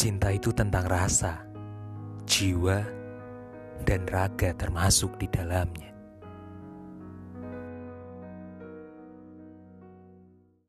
Cinta itu tentang rasa, jiwa, dan raga termasuk di dalamnya.